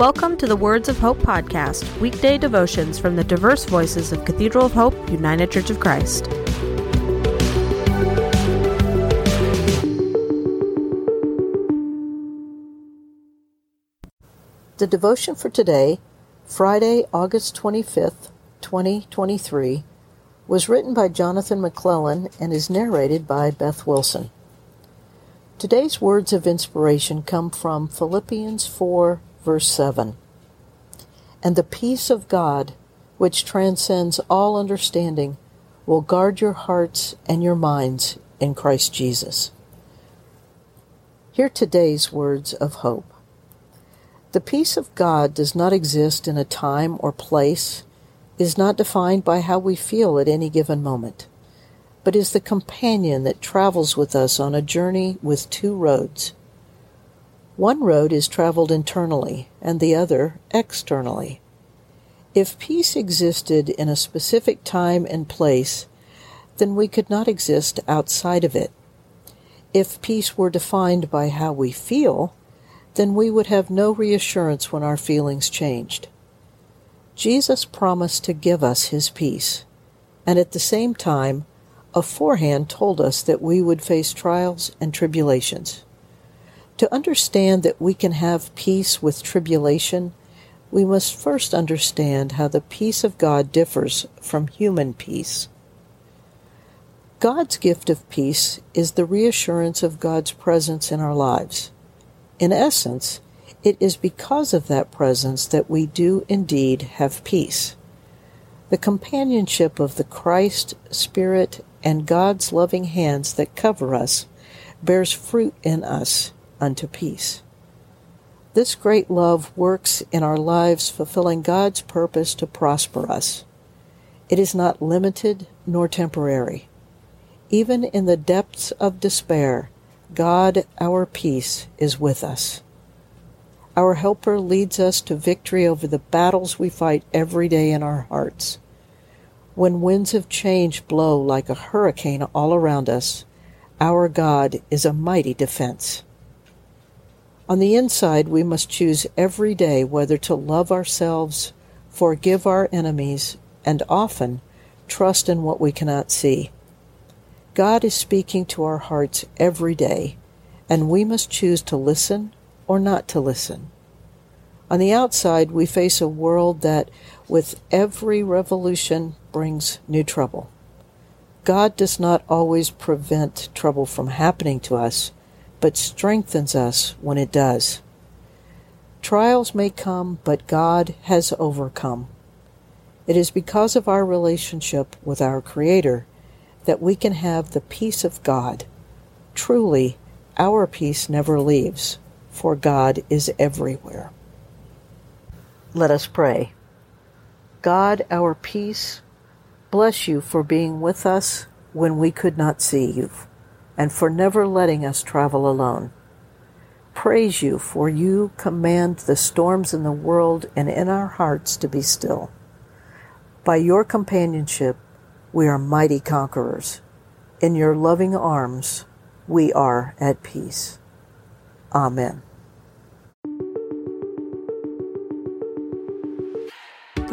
Welcome to the Words of Hope podcast, weekday devotions from the diverse voices of Cathedral of Hope, United Church of Christ. The devotion for today, Friday, August 25th, 2023, was written by Jonathon McClellan and is narrated by Beth Wilson. Today's words of inspiration come from Philippians 4, verse 7. And the peace of God, which transcends all understanding, will guard your hearts and your minds in Christ Jesus. Hear today's words of hope. The peace of God does not exist in a time or place, is not defined by how we feel at any given moment but is the companion that travels with us on a journey with two roads. One road is traveled internally, and the other externally. If peace existed in a specific time and place, then we could not exist outside of it. If peace were defined by how we feel, then we would have no reassurance when our feelings changed. Jesus promised to give us his peace, and at the same time, aforehand told us that we would face trials and tribulations. To understand that we can have peace with tribulation, we must first understand how the peace of God differs from human peace. God's gift of peace is the reassurance of God's presence in our lives. In essence, it is because of that presence that we do indeed have peace. The companionship of the Christ, Spirit, and God's loving hands that cover us bears fruit in us unto peace. This great love works in our lives, fulfilling God's purpose to prosper us. It is not limited nor temporary. Even in the depths of despair, God, our peace, is with us. Our helper leads us to victory over the battles we fight every day in our hearts. When winds of change blow like a hurricane all around us, our God is a mighty defense. On the inside, we must choose every day whether to love ourselves, forgive our enemies, and often trust in what we cannot see. God is speaking to our hearts every day, and we must choose to listen or not to listen. On the outside, we face a world that, with every revolution, brings new trouble. God does not always prevent trouble from happening to us, but strengthens us when it does. Trials may come, but God has overcome. It is because of our relationship with our Creator that we can have the peace of God. Truly, our peace never leaves, for God is everywhere. Let us pray. God, our peace, bless you for being with us when we could not see you, and for never letting us travel alone. Praise you, for you command the storms in the world and in our hearts to be still. By your companionship, we are mighty conquerors. In your loving arms, we are at peace. Amen.